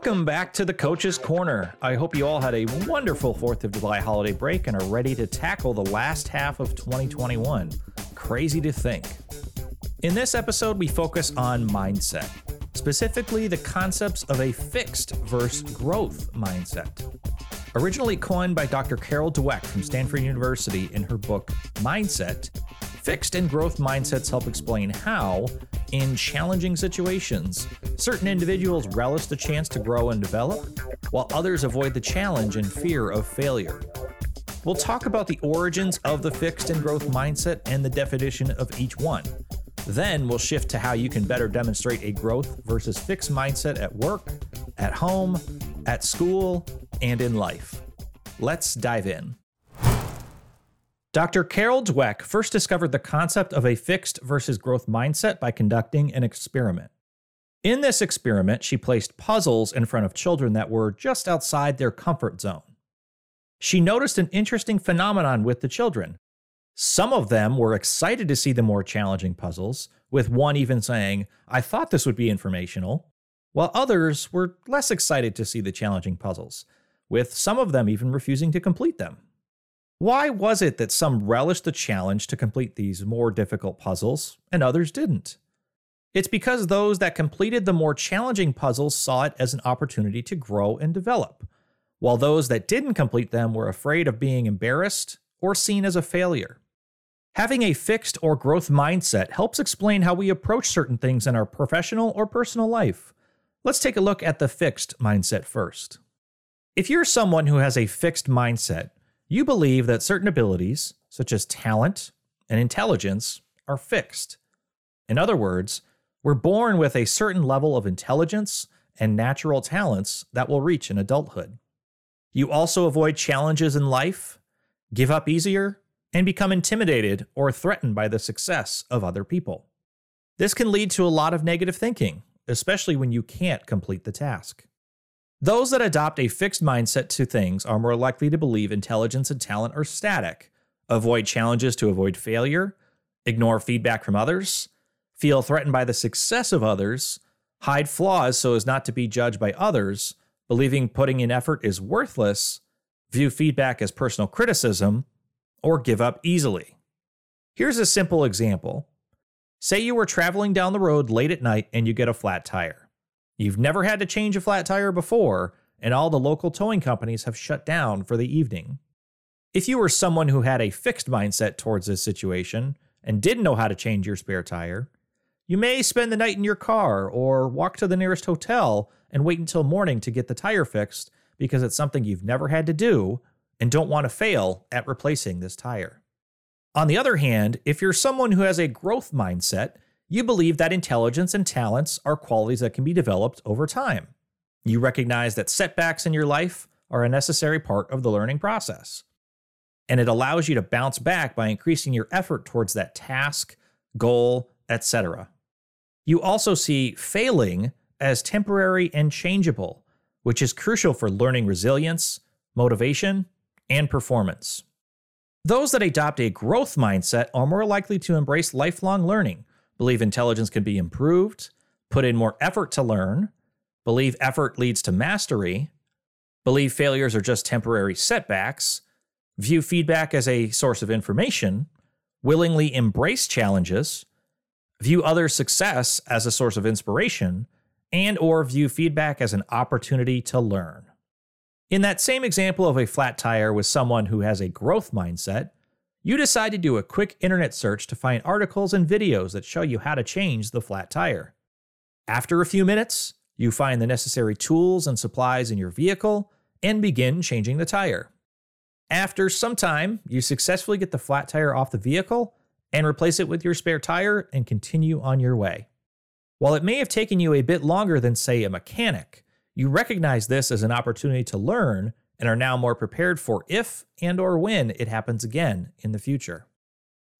Welcome back to the Coach's Corner. I hope you all had a wonderful 4th of July holiday break and are ready to tackle the last half of 2021. Crazy to think. In this episode, we focus on mindset, specifically the concepts of a fixed versus growth mindset. Originally coined by Dr. Carol Dweck from Stanford University in her book Mindset, fixed and growth mindsets help explain how, in challenging situations, certain individuals relish the chance to grow and develop, while others avoid the challenge and fear of failure. We'll talk about the origins of the fixed and growth mindset and the definition of each one. Then we'll shift to how you can better demonstrate a growth versus fixed mindset at work, at home, at school, and in life. Let's dive in. Dr. Carol Dweck first discovered the concept of a fixed versus growth mindset by conducting an experiment. In this experiment, she placed puzzles in front of children that were just outside their comfort zone. She noticed an interesting phenomenon with the children. Some of them were excited to see the more challenging puzzles, with one even saying, I thought this would be informational, while others were less excited to see the challenging puzzles, with some of them even refusing to complete them. Why was it that some relished the challenge to complete these more difficult puzzles and others didn't? It's because those that completed the more challenging puzzles saw it as an opportunity to grow and develop, while those that didn't complete them were afraid of being embarrassed or seen as a failure. Having a fixed or growth mindset helps explain how we approach certain things in our professional or personal life. Let's take a look at the fixed mindset first. If you're someone who has a fixed mindset, you believe that certain abilities, such as talent and intelligence, are fixed. In other words, we're born with a certain level of intelligence and natural talents that will reach in adulthood. You also avoid challenges in life, give up easier, and become intimidated or threatened by the success of other people. This can lead to a lot of negative thinking, especially when you can't complete the task. Those that adopt a fixed mindset to things are more likely to believe intelligence and talent are static, avoid challenges to avoid failure, ignore feedback from others, feel threatened by the success of others, hide flaws so as not to be judged by others, believing putting in effort is worthless, view feedback as personal criticism, or give up easily. Here's a simple example. Say you were traveling down the road late at night and you get a flat tire. You've never had to change a flat tire before, and all the local towing companies have shut down for the evening. If you were someone who had a fixed mindset towards this situation and didn't know how to change your spare tire, you may spend the night in your car or walk to the nearest hotel and wait until morning to get the tire fixed because it's something you've never had to do and don't want to fail at replacing this tire. On the other hand, if you're someone who has a growth mindset you believe that intelligence and talents are qualities that can be developed over time. You recognize that setbacks in your life are a necessary part of the learning process. And it allows you to bounce back by increasing your effort towards that task, goal, etc. You also see failing as temporary and changeable, which is crucial for learning resilience, motivation, and performance. Those that adopt a growth mindset are more likely to embrace lifelong learning believe intelligence can be improved, put in more effort to learn, believe effort leads to mastery, believe failures are just temporary setbacks, view feedback as a source of information, willingly embrace challenges, view others' success as a source of inspiration, and or view feedback as an opportunity to learn. In that same example of a flat tire with someone who has a growth mindset, you decide to do a quick internet search to find articles and videos that show you how to change the flat tire. After a few minutes, you find the necessary tools and supplies in your vehicle and begin changing the tire. After some time, you successfully get the flat tire off the vehicle and replace it with your spare tire and continue on your way. While it may have taken you a bit longer than, say, a mechanic, you recognize this as an opportunity to learn and are now more prepared for if and or when it happens again in the future.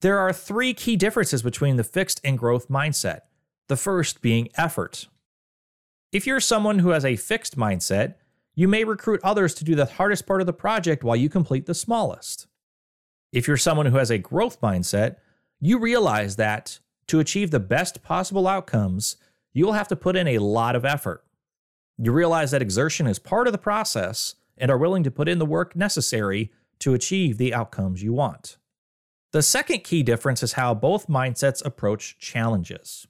There are three key differences between the fixed and growth mindset. The first being effort. If you're someone who has a fixed mindset, you may recruit others to do the hardest part of the project while you complete the smallest. If you're someone who has a growth mindset, you realize that to achieve the best possible outcomes, you'll have to put in a lot of effort. You realize that exertion is part of the process and are willing to put in the work necessary to achieve the outcomes you want. The second key difference is how both mindsets approach challenges.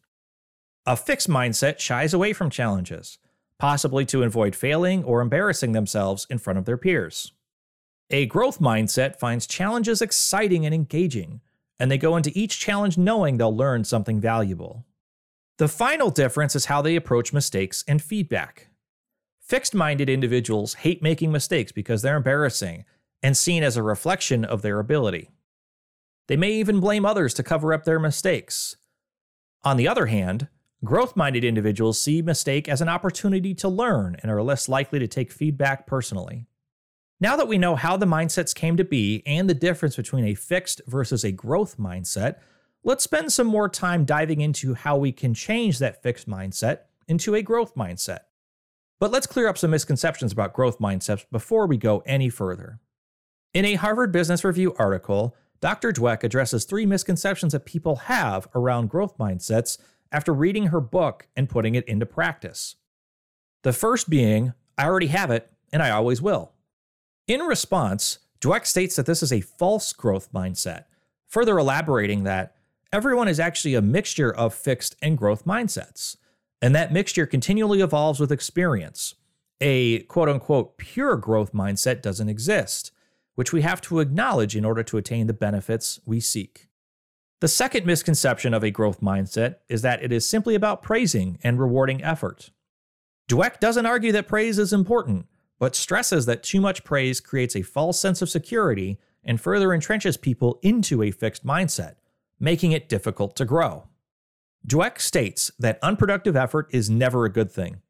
A fixed mindset shies away from challenges, possibly to avoid failing or embarrassing themselves in front of their peers. A growth mindset finds challenges exciting and engaging, and they go into each challenge knowing they'll learn something valuable. The final difference is how they approach mistakes and feedback. Fixed minded individuals hate making mistakes because they're embarrassing and seen as a reflection of their ability. They may even blame others to cover up their mistakes. On the other hand, growth minded individuals see mistake as an opportunity to learn and are less likely to take feedback personally. Now that we know how the mindsets came to be and the difference between a fixed versus a growth mindset, let's spend some more time diving into how we can change that fixed mindset into a growth mindset. But let's clear up some misconceptions about growth mindsets before we go any further. In a Harvard Business Review article, Dr. Dweck addresses three misconceptions that people have around growth mindsets after reading her book and putting it into practice. The first being, I already have it and I always will. In response, Dweck states that this is a false growth mindset, further elaborating that everyone is actually a mixture of fixed and growth mindsets, and that mixture continually evolves with experience. A quote unquote pure growth mindset doesn't exist, which we have to acknowledge in order to attain the benefits we seek. The second misconception of a growth mindset is that it is simply about praising and rewarding effort. Dweck doesn't argue that praise is important, but stresses that too much praise creates a false sense of security and further entrenches people into a fixed mindset, making it difficult to grow. Dweck states that unproductive effort is never a good thing.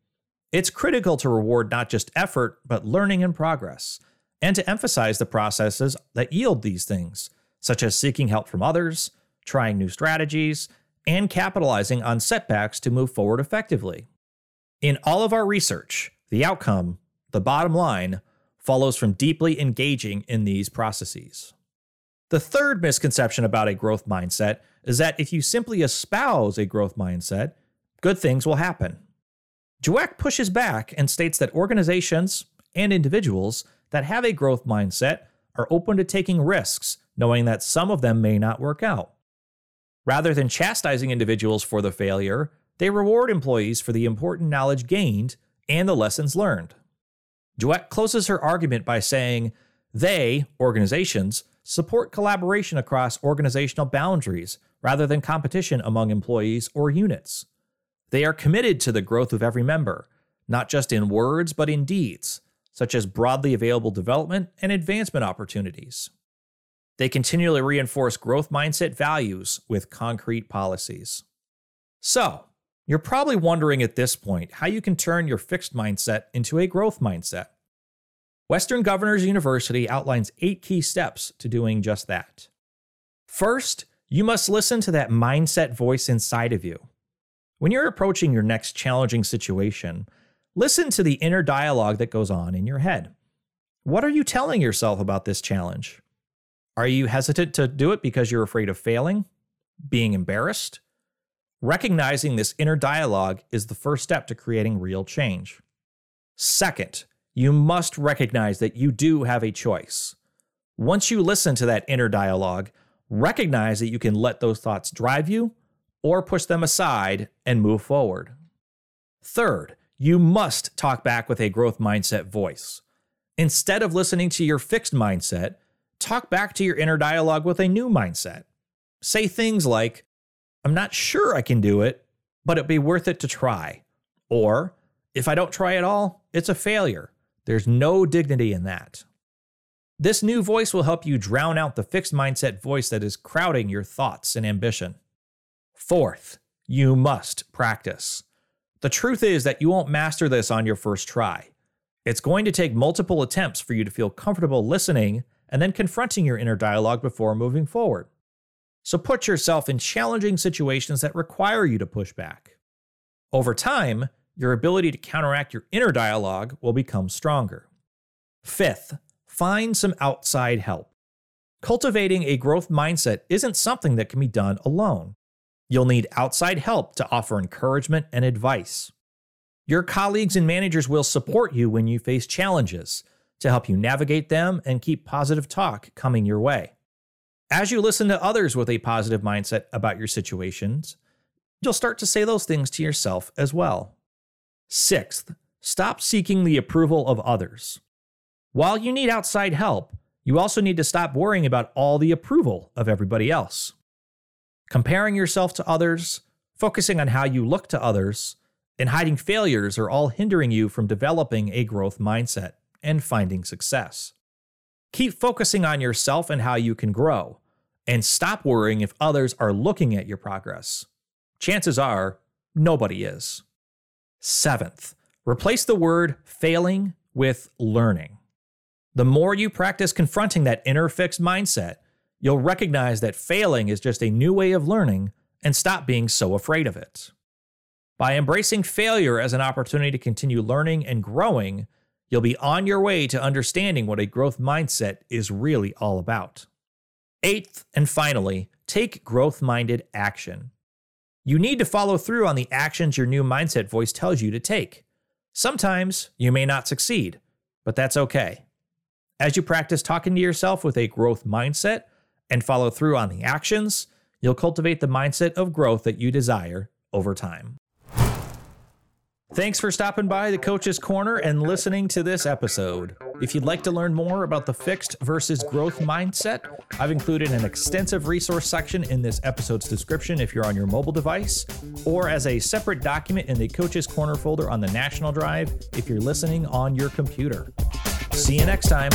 It's critical to reward not just effort, but learning and progress, and to emphasize the processes that yield these things, such as seeking help from others, trying new strategies, and capitalizing on setbacks to move forward effectively. In all of our research, the outcome the bottom line follows from deeply engaging in these processes. The third misconception about a growth mindset is that if you simply espouse a growth mindset, good things will happen. Dweck pushes back and states that organizations and individuals that have a growth mindset are open to taking risks, knowing that some of them may not work out. Rather than chastising individuals for the failure, they reward employees for the important knowledge gained and the lessons learned. Dweck closes her argument by saying they, organizations, support collaboration across organizational boundaries rather than competition among employees or units. They are committed to the growth of every member, not just in words but in deeds, such as broadly available development and advancement opportunities. They continually reinforce growth mindset values with concrete policies. So, you're probably wondering at this point how you can turn your fixed mindset into a growth mindset. Western Governors University outlines eight key steps to doing just that. First, you must listen to that mindset voice inside of you. When you're approaching your next challenging situation, listen to the inner dialogue that goes on in your head. What are you telling yourself about this challenge? Are you hesitant to do it because you're afraid of failing? Being embarrassed? Recognizing this inner dialogue is the first step to creating real change. Second, you must recognize that you do have a choice. Once you listen to that inner dialogue, recognize that you can let those thoughts drive you or push them aside and move forward. Third, you must talk back with a growth mindset voice. Instead of listening to your fixed mindset, talk back to your inner dialogue with a new mindset. Say things like, I'm not sure I can do it, but it'd be worth it to try. Or, if I don't try at all, it's a failure. There's no dignity in that. This new voice will help you drown out the fixed mindset voice that is crowding your thoughts and ambition. Fourth, you must practice. The truth is that you won't master this on your first try. It's going to take multiple attempts for you to feel comfortable listening and then confronting your inner dialogue before moving forward. So put yourself in challenging situations that require you to push back. Over time, your ability to counteract your inner dialogue will become stronger. Fifth, find some outside help. Cultivating a growth mindset isn't something that can be done alone. You'll need outside help to offer encouragement and advice. Your colleagues and managers will support you when you face challenges to help you navigate them and keep positive talk coming your way. As you listen to others with a positive mindset about your situations, you'll start to say those things to yourself as well. Sixth, stop seeking the approval of others. While you need outside help, you also need to stop worrying about all the approval of everybody else. Comparing yourself to others, focusing on how you look to others, and hiding failures are all hindering you from developing a growth mindset and finding success. Keep focusing on yourself and how you can grow, and stop worrying if others are looking at your progress. Chances are, nobody is. Seventh, replace the word failing with learning. The more you practice confronting that inner fixed mindset, you'll recognize that failing is just a new way of learning and stop being so afraid of it. By embracing failure as an opportunity to continue learning and growing, you'll be on your way to understanding what a growth mindset is really all about. Eighth, and finally, take growth minded action. You need to follow through on the actions your new mindset voice tells you to take. Sometimes you may not succeed, but that's okay. As you practice talking to yourself with a growth mindset and follow through on the actions, you'll cultivate the mindset of growth that you desire over time. Thanks for stopping by the Coach's Corner and listening to this episode. If you'd like to learn more about the fixed versus growth mindset, I've included an extensive resource section in this episode's description if you're on your mobile device, or as a separate document in the Coach's Corner folder on the National Drive if you're listening on your computer. See you next time.